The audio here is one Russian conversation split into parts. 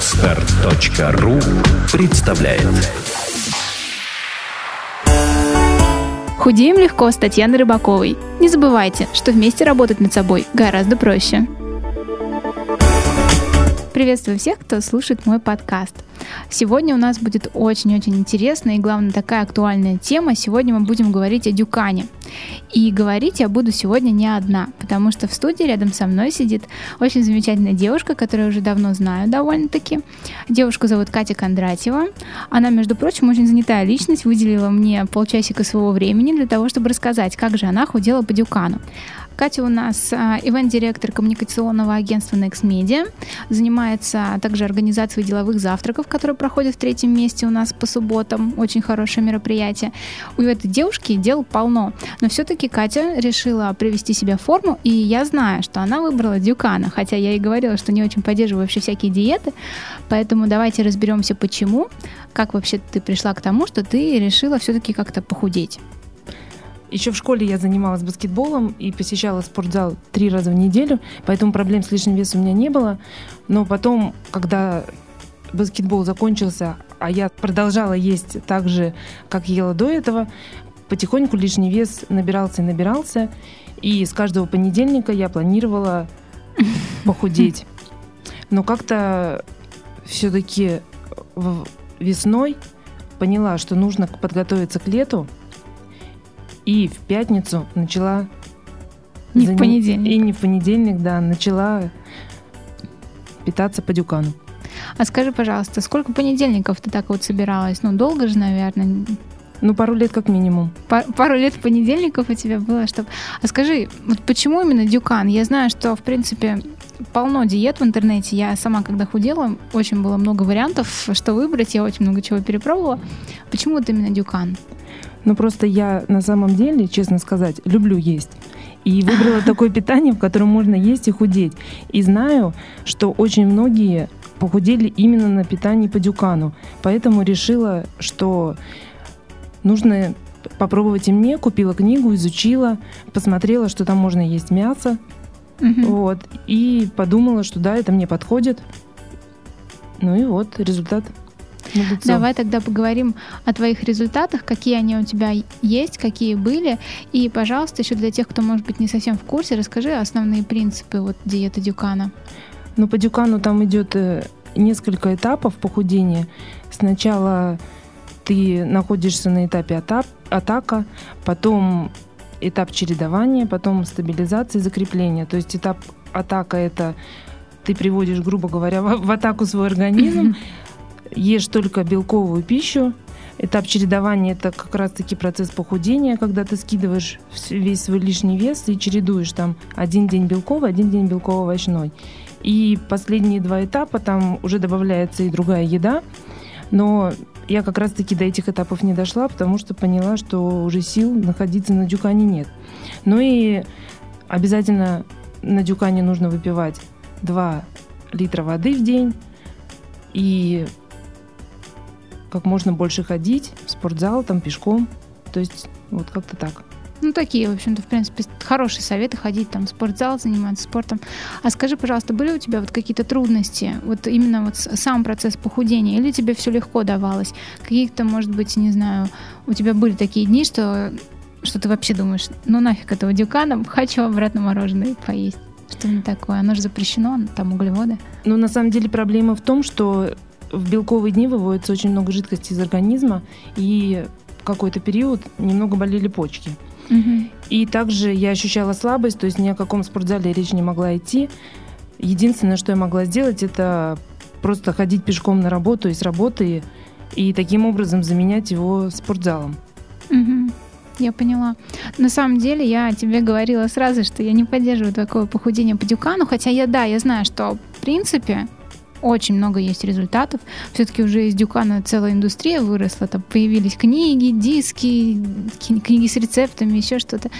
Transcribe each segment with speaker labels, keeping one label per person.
Speaker 1: Отстар.ру представляет
Speaker 2: Худеем легко с Татьяной Рыбаковой. Не забывайте, что вместе работать над собой гораздо проще. Приветствую всех, кто слушает мой подкаст. Сегодня у нас будет очень-очень интересная и, главное, такая актуальная тема. Сегодня мы будем говорить о дюкане. И говорить я буду сегодня не одна, потому что в студии рядом со мной сидит очень замечательная девушка, которую я уже давно знаю довольно-таки. Девушку зовут Катя Кондратьева. Она, между прочим, очень занятая личность, выделила мне полчасика своего времени для того, чтобы рассказать, как же она худела по дюкану. Катя у нас а, ивент-директор коммуникационного агентства Next Media, занимается также организацией деловых завтраков, которые проходят в третьем месте у нас по субботам. Очень хорошее мероприятие. У этой девушки дел полно. Но все-таки Катя решила привести себя в форму, и я знаю, что она выбрала Дюкана, хотя я ей говорила, что не очень поддерживаю вообще всякие диеты. Поэтому давайте разберемся, почему, как вообще ты пришла к тому, что ты решила все-таки как-то похудеть.
Speaker 3: Еще в школе я занималась баскетболом и посещала спортзал три раза в неделю, поэтому проблем с лишним весом у меня не было. Но потом, когда баскетбол закончился, а я продолжала есть так же, как ела до этого, потихоньку лишний вес набирался и набирался. И с каждого понедельника я планировала похудеть. Но как-то все-таки весной поняла, что нужно подготовиться к лету, и в пятницу начала...
Speaker 2: Не в понедельник.
Speaker 3: И не в понедельник, да, начала питаться по дюкану.
Speaker 2: А скажи, пожалуйста, сколько понедельников ты так вот собиралась? Ну, долго же, наверное.
Speaker 3: Ну, пару лет как минимум.
Speaker 2: Пар, пару лет понедельников у тебя было, чтобы... А скажи, вот почему именно дюкан? Я знаю, что, в принципе, полно диет в интернете. Я сама, когда худела, очень было много вариантов, что выбрать. Я очень много чего перепробовала. Почему вот именно дюкан?
Speaker 3: Ну, просто я на самом деле, честно сказать, люблю есть. И выбрала такое питание, в котором можно есть и худеть. И знаю, что очень многие похудели именно на питании по дюкану. Поэтому решила, что нужно попробовать и мне. Купила книгу, изучила, посмотрела, что там можно есть мясо. Угу. Вот. И подумала, что да, это мне подходит. Ну и вот результат.
Speaker 2: Давай тогда поговорим о твоих результатах, какие они у тебя есть, какие были. И, пожалуйста, еще для тех, кто, может быть, не совсем в курсе, расскажи основные принципы вот диеты Дюкана.
Speaker 3: Ну, по Дюкану там идет э, несколько этапов похудения. Сначала ты находишься на этапе атак, атака, потом этап чередования, потом стабилизации, закрепления. То есть этап атака это ты приводишь, грубо говоря, в, в атаку свой организм, ешь только белковую пищу. Этап чередования – это как раз-таки процесс похудения, когда ты скидываешь весь свой лишний вес и чередуешь там один день белковый, один день белково-овощной. И последние два этапа там уже добавляется и другая еда, но я как раз-таки до этих этапов не дошла, потому что поняла, что уже сил находиться на дюкане нет. Ну и обязательно на дюкане нужно выпивать 2 литра воды в день и как можно больше ходить в спортзал, там пешком. То есть вот как-то так.
Speaker 2: Ну, такие, в общем-то, в принципе, хорошие советы ходить там в спортзал, заниматься спортом. А скажи, пожалуйста, были у тебя вот какие-то трудности, вот именно вот сам процесс похудения, или тебе все легко давалось? Какие-то, может быть, не знаю, у тебя были такие дни, что, что ты вообще думаешь, ну нафиг этого дюкана, хочу обратно мороженое поесть. Что не такое? Оно же запрещено, там углеводы.
Speaker 3: Ну, на самом деле проблема в том, что в белковые дни выводится очень много жидкости из организма, и какой-то период немного болели почки. Угу. И также я ощущала слабость, то есть ни о каком спортзале речь не могла идти. Единственное, что я могла сделать, это просто ходить пешком на работу и с работы, и таким образом заменять его спортзалом.
Speaker 2: Угу. Я поняла. На самом деле, я тебе говорила сразу, что я не поддерживаю такое похудение по дюкану, хотя я, да, я знаю, что в принципе очень много есть результатов. Все-таки уже из Дюкана целая индустрия выросла. Там появились книги, диски, книги с рецептами, еще что-то.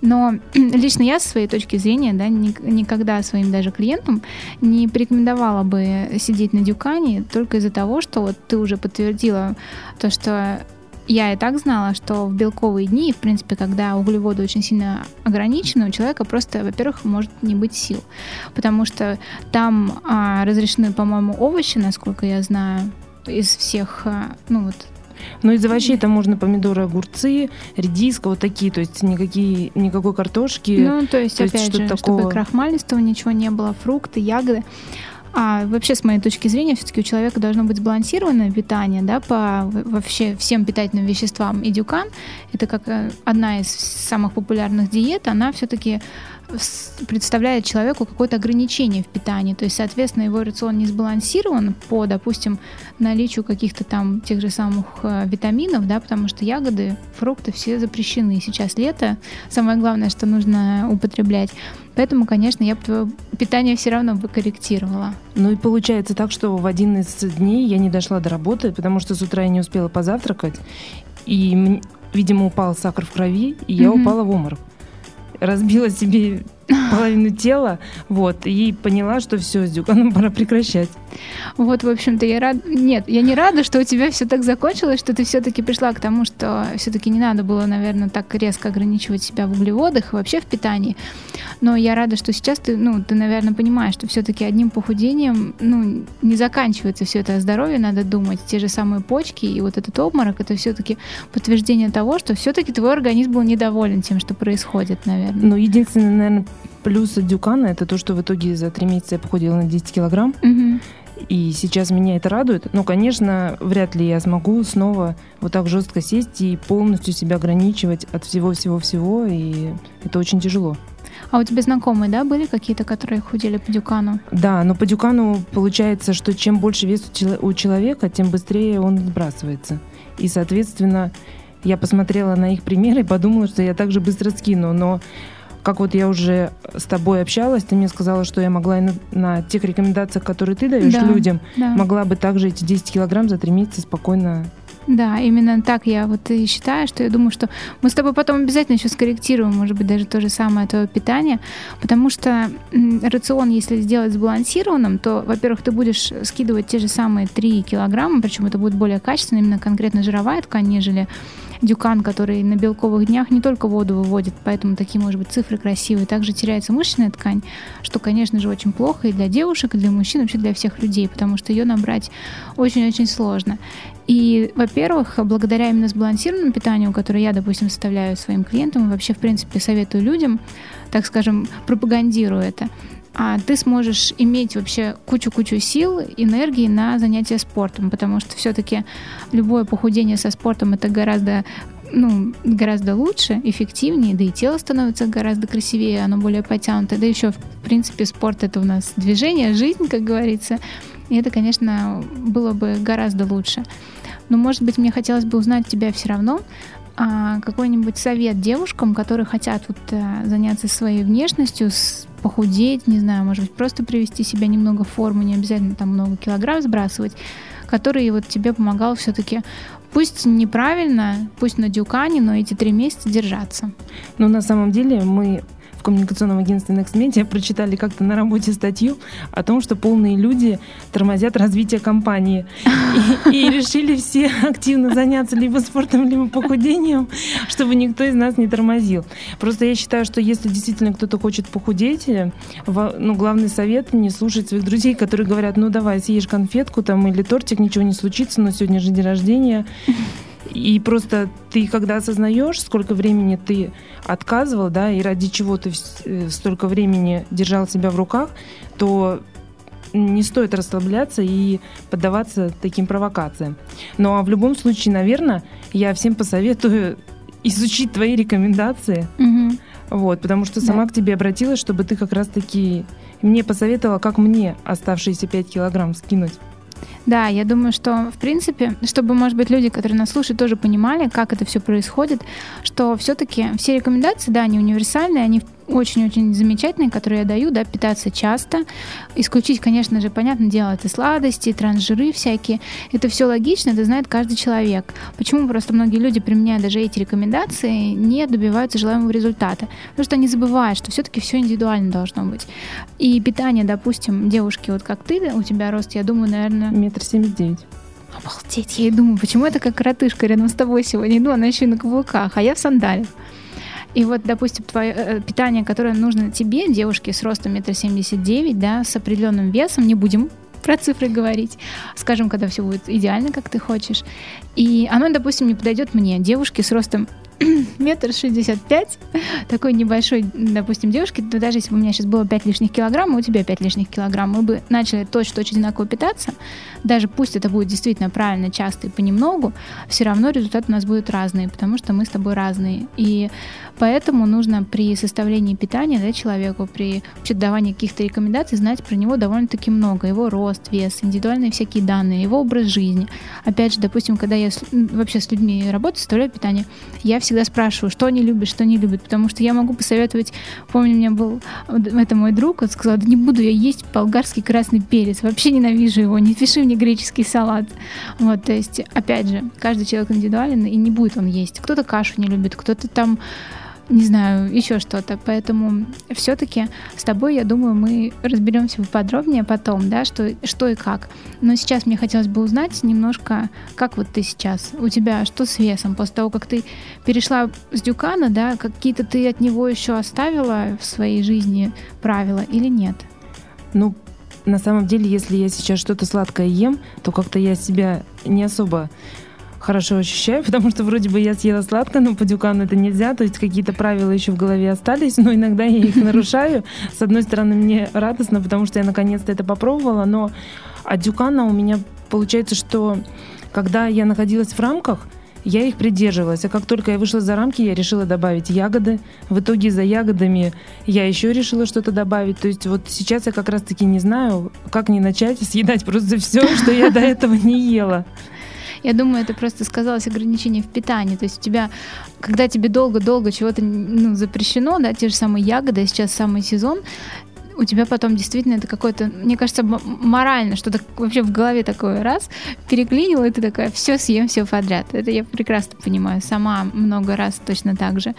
Speaker 2: Но лично я, с своей точки зрения, да, никогда своим даже клиентам не порекомендовала бы сидеть на Дюкане только из-за того, что вот ты уже подтвердила то, что я и так знала, что в белковые дни, в принципе, когда углеводы очень сильно ограничены, у человека просто, во-первых, может не быть сил, потому что там а, разрешены, по-моему, овощи, насколько я знаю, из всех, а, ну вот
Speaker 3: ну, из овощей там можно помидоры, огурцы, редиска, вот такие, то есть никакие, никакой картошки.
Speaker 2: Ну, то есть, то опять есть, же, такого... чтобы крахмалистого ничего не было, фрукты, ягоды. А вообще, с моей точки зрения, все-таки у человека должно быть сбалансированное питание, да, по вообще всем питательным веществам. И дюкан – это как э, одна из самых популярных диет, она все-таки представляет человеку какое-то ограничение в питании. То есть, соответственно, его рацион не сбалансирован по, допустим, наличию каких-то там тех же самых э, витаминов, да, потому что ягоды, фрукты все запрещены. Сейчас лето, самое главное, что нужно употреблять. Поэтому, конечно, я бы твое питание все равно бы корректировала.
Speaker 3: Ну и получается так, что в один из дней я не дошла до работы, потому что с утра я не успела позавтракать, и, видимо, упал сахар в крови, и я mm-hmm. упала в обморок разбила себе половину тела, вот, и поняла, что все, с Дюканом пора прекращать.
Speaker 2: Вот, в общем-то, я рада... Нет, я не рада, что у тебя все так закончилось, что ты все-таки пришла к тому, что все-таки не надо было, наверное, так резко ограничивать себя в углеводах и вообще в питании. Но я рада, что сейчас ты, ну, ты, наверное, понимаешь, что все-таки одним похудением, ну, не заканчивается все это о здоровье, надо думать. Те же самые почки и вот этот обморок, это все-таки подтверждение того, что все-таки твой организм был недоволен тем, что происходит, наверное.
Speaker 3: Ну, единственное, наверное, плюс Дюкана это то, что в итоге за три месяца я похудела на 10 килограмм.
Speaker 2: Угу.
Speaker 3: И сейчас меня это радует. Но, конечно, вряд ли я смогу снова вот так жестко сесть и полностью себя ограничивать от всего-всего-всего. И это очень тяжело.
Speaker 2: А у тебя знакомые, да, были какие-то, которые худели по дюкану?
Speaker 3: Да, но по дюкану получается, что чем больше вес у человека, тем быстрее он сбрасывается. И, соответственно, я посмотрела на их примеры и подумала, что я также быстро скину. Но как вот я уже с тобой общалась, ты мне сказала, что я могла на, на тех рекомендациях, которые ты даешь да, людям, да. могла бы также эти 10 килограмм за три месяца спокойно
Speaker 2: да, именно так я вот и считаю, что я думаю, что мы с тобой потом обязательно еще скорректируем, может быть, даже то же самое твое питание, потому что рацион, если сделать сбалансированным, то, во-первых, ты будешь скидывать те же самые 3 килограмма, причем это будет более качественно, именно конкретно жировая ткань, нежели дюкан, который на белковых днях не только воду выводит, поэтому такие, может быть, цифры красивые. Также теряется мышечная ткань, что, конечно же, очень плохо и для девушек, и для мужчин, вообще для всех людей, потому что ее набрать очень-очень сложно. И, во-первых, благодаря именно сбалансированному питанию, которое я, допустим, составляю своим клиентам, вообще, в принципе, советую людям, так скажем, пропагандирую это, а ты сможешь иметь вообще кучу-кучу сил, энергии на занятия спортом, потому что все-таки любое похудение со спортом это гораздо ну, гораздо лучше, эффективнее, да и тело становится гораздо красивее, оно более потянутое. Да еще, в принципе, спорт это у нас движение, жизнь, как говорится. И это, конечно, было бы гораздо лучше. Но, может быть, мне хотелось бы узнать тебя все равно, а, какой-нибудь совет девушкам, которые хотят вот а, заняться своей внешностью, с, похудеть, не знаю, может быть, просто привести себя немного в форму, не обязательно там много килограмм сбрасывать, который вот тебе помогал все-таки пусть неправильно, пусть на дюкане, но эти три месяца держаться.
Speaker 3: Ну, на самом деле мы коммуникационном агентстве Next Media прочитали как-то на работе статью о том, что полные люди тормозят развитие компании. И, и решили все активно заняться либо спортом, либо похудением, чтобы никто из нас не тормозил. Просто я считаю, что если действительно кто-то хочет похудеть, э, ну, главный совет не слушать своих друзей, которые говорят, ну давай, съешь конфетку там или тортик, ничего не случится, но сегодня же день рождения. И просто ты, когда осознаешь, сколько времени ты отказывал, да, и ради чего ты э, столько времени держал себя в руках, то не стоит расслабляться и поддаваться таким провокациям. Ну а в любом случае, наверное, я всем посоветую изучить твои рекомендации.
Speaker 2: Угу.
Speaker 3: Вот, потому что сама да. к тебе обратилась, чтобы ты как раз-таки мне посоветовала, как мне оставшиеся 5 килограмм скинуть.
Speaker 2: Да, я думаю, что, в принципе, чтобы, может быть, люди, которые нас слушают, тоже понимали, как это все происходит, что все-таки все рекомендации, да, они универсальные, они очень-очень замечательные, которые я даю, да, питаться часто, исключить, конечно же, понятное дело, это сладости, трансжиры всякие, это все логично, это знает каждый человек. Почему просто многие люди, применяя даже эти рекомендации, не добиваются желаемого результата? Потому что они забывают, что все-таки все индивидуально должно быть. И питание, допустим, девушки, вот как ты, у тебя рост, я думаю, наверное...
Speaker 3: Метр семьдесят девять.
Speaker 2: Обалдеть, я и думаю, почему это как коротышка рядом с тобой сегодня иду, она еще и на каблуках, а я в сандалях. И вот, допустим, твое э, питание, которое нужно тебе, девушке с ростом метр семьдесят девять, да, с определенным весом, не будем про цифры говорить, скажем, когда все будет идеально, как ты хочешь. И оно, допустим, не подойдет мне, девушке с ростом метр шестьдесят пять, такой небольшой, допустим, девушки, то даже если бы у меня сейчас было 5 лишних килограмм, а у тебя 5 лишних килограмм, мы бы начали точно-точно одинаково питаться, даже пусть это будет действительно правильно, часто и понемногу, все равно результат у нас будет разный, потому что мы с тобой разные. И поэтому нужно при составлении питания да, человеку, при давании каких-то рекомендаций знать про него довольно-таки много. Его рост, вес, индивидуальные всякие данные, его образ жизни. Опять же, допустим, когда я вообще с людьми работаю, составляю питание, я всегда спрашиваю, что они любят, что не любят, потому что я могу посоветовать, помню, у меня был, это мой друг, он сказал, да не буду я есть болгарский красный перец, вообще ненавижу его, не пиши мне греческий салат. Вот, то есть, опять же, каждый человек индивидуален, и не будет он есть. Кто-то кашу не любит, кто-то там не знаю, еще что-то. Поэтому все-таки с тобой, я думаю, мы разберемся подробнее потом, да, что, что и как. Но сейчас мне хотелось бы узнать немножко, как вот ты сейчас, у тебя что с весом? После того, как ты перешла с Дюкана, да, какие-то ты от него еще оставила в своей жизни правила или нет?
Speaker 3: Ну, на самом деле, если я сейчас что-то сладкое ем, то как-то я себя не особо хорошо ощущаю, потому что вроде бы я съела сладко, но по дюкану это нельзя, то есть какие-то правила еще в голове остались, но иногда я их нарушаю. С одной стороны, мне радостно, потому что я наконец-то это попробовала, но от дюкана у меня получается, что когда я находилась в рамках, я их придерживалась. А как только я вышла за рамки, я решила добавить ягоды. В итоге за ягодами я еще решила что-то добавить. То есть вот сейчас я как раз-таки не знаю, как не начать съедать просто все, что я до этого не ела.
Speaker 2: Я думаю, это просто сказалось ограничение в питании. То есть у тебя, когда тебе долго-долго чего-то ну, запрещено, да, те же самые ягоды, сейчас самый сезон, у тебя потом действительно это какое-то, мне кажется, морально, что-то вообще в голове такое раз переклинило, и ты такая, все съем, все подряд. Это я прекрасно понимаю, сама много раз точно так же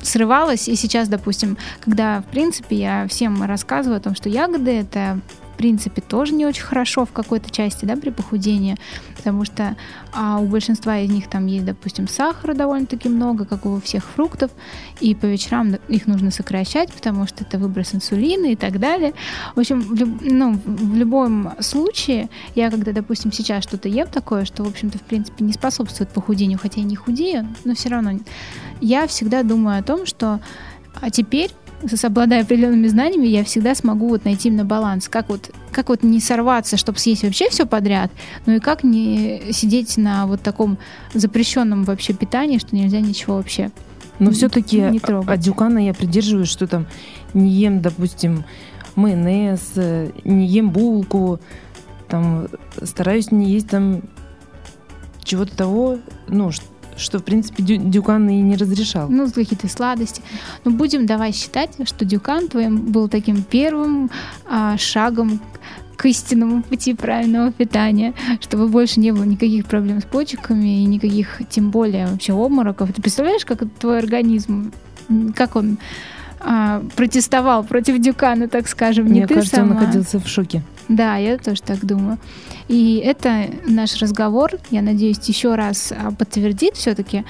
Speaker 2: срывалась, и сейчас, допустим, когда, в принципе, я всем рассказываю о том, что ягоды — это в принципе, тоже не очень хорошо в какой-то части, да, при похудении, потому что а у большинства из них там есть, допустим, сахара довольно-таки много, как у всех фруктов, и по вечерам их нужно сокращать, потому что это выброс инсулина и так далее. В общем, в, люб, ну, в любом случае, я когда, допустим, сейчас что-то ем такое, что, в общем-то, в принципе, не способствует похудению, хотя я не худею, но все равно я всегда думаю о том, что а теперь обладая определенными знаниями, я всегда смогу вот найти именно баланс. Как вот, как вот не сорваться, чтобы съесть вообще все подряд, ну и как не сидеть на вот таком запрещенном вообще питании, что нельзя ничего вообще
Speaker 3: но все-таки от Дюкана я придерживаюсь, что там не ем, допустим, майонез, не ем булку, там стараюсь не есть там чего-то того, ну, что, в принципе, Дюкан и не разрешал.
Speaker 2: Ну, какие-то сладости. Но ну, будем давай считать, что Дюкан твоим был таким первым а, шагом к истинному пути правильного питания, чтобы больше не было никаких проблем с почками и никаких, тем более, вообще обмороков. Ты представляешь, как твой организм, как он а, протестовал против Дюкана, так скажем,
Speaker 3: не Мне ты кажется, сама. он находился в шоке.
Speaker 2: Да, я тоже так думаю. И это наш разговор, я надеюсь, еще раз а, подтвердит все-таки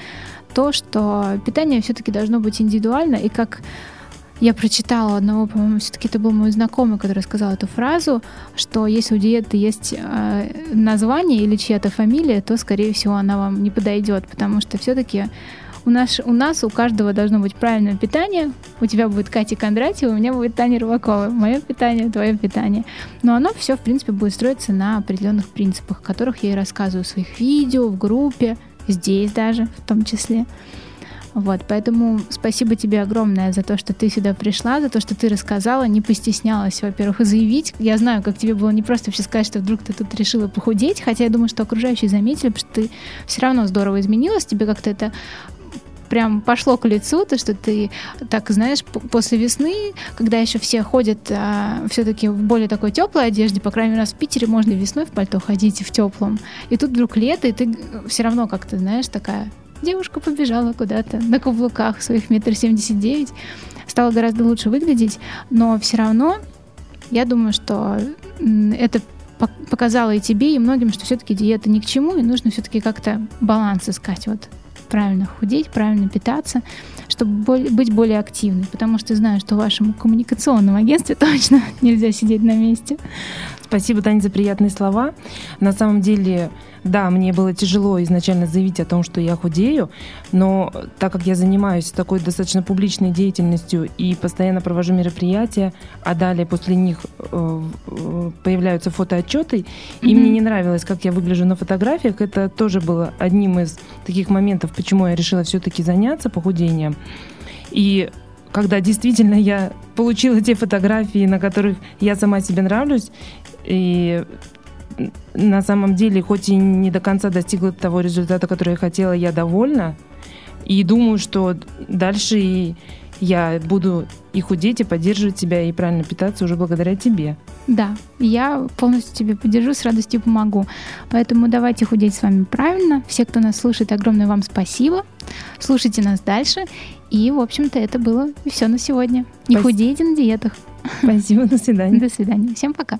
Speaker 2: то, что питание все-таки должно быть индивидуально, и как я прочитала одного, по-моему, все-таки это был мой знакомый, который сказал эту фразу, что если у диеты есть э, название или чья-то фамилия, то, скорее всего, она вам не подойдет, потому что все-таки у нас, у нас у каждого должно быть правильное питание. У тебя будет Катя Кондратьева, у меня будет Таня Рыбакова. Мое питание, твое питание. Но оно все, в принципе, будет строиться на определенных принципах, о которых я и рассказываю в своих видео, в группе, здесь даже в том числе. Вот, поэтому спасибо тебе огромное за то, что ты сюда пришла, за то, что ты рассказала, не постеснялась, во-первых, заявить. Я знаю, как тебе было не просто вообще сказать, что вдруг ты тут решила похудеть, хотя я думаю, что окружающие заметили, что ты все равно здорово изменилась, тебе как-то это прям пошло к лицу, то, что ты так, знаешь, после весны, когда еще все ходят а, все-таки в более такой теплой одежде, по крайней мере, в Питере можно весной в пальто ходить в теплом. И тут вдруг лето, и ты все равно как-то, знаешь, такая девушка побежала куда-то на каблуках своих метр семьдесят девять, стала гораздо лучше выглядеть, но все равно я думаю, что это показала и тебе, и многим, что все-таки диета ни к чему, и нужно все-таки как-то баланс искать. Вот правильно худеть, правильно питаться, чтобы быть более активной. Потому что знаю, что в вашем коммуникационном агентстве точно нельзя сидеть на месте.
Speaker 3: Спасибо, Таня, за приятные слова. На самом деле, да, мне было тяжело изначально заявить о том, что я худею, но так как я занимаюсь такой достаточно публичной деятельностью и постоянно провожу мероприятия, а далее после них э, появляются фотоотчеты, mm-hmm. и мне не нравилось, как я выгляжу на фотографиях, это тоже было одним из таких моментов, почему я решила все-таки заняться похудением. И когда действительно я получила те фотографии, на которых я сама себе нравлюсь, и на самом деле, хоть и не до конца достигла того результата, который я хотела, я довольна. И думаю, что дальше я буду и худеть, и поддерживать себя, и правильно питаться уже благодаря тебе.
Speaker 2: Да, я полностью тебе поддержу, с радостью помогу. Поэтому давайте худеть с вами правильно. Все, кто нас слушает, огромное вам спасибо. Слушайте нас дальше. И, в общем-то, это было все на сегодня. Не Спасибо. худейте на диетах.
Speaker 3: Спасибо, до свидания.
Speaker 2: До свидания. Всем пока.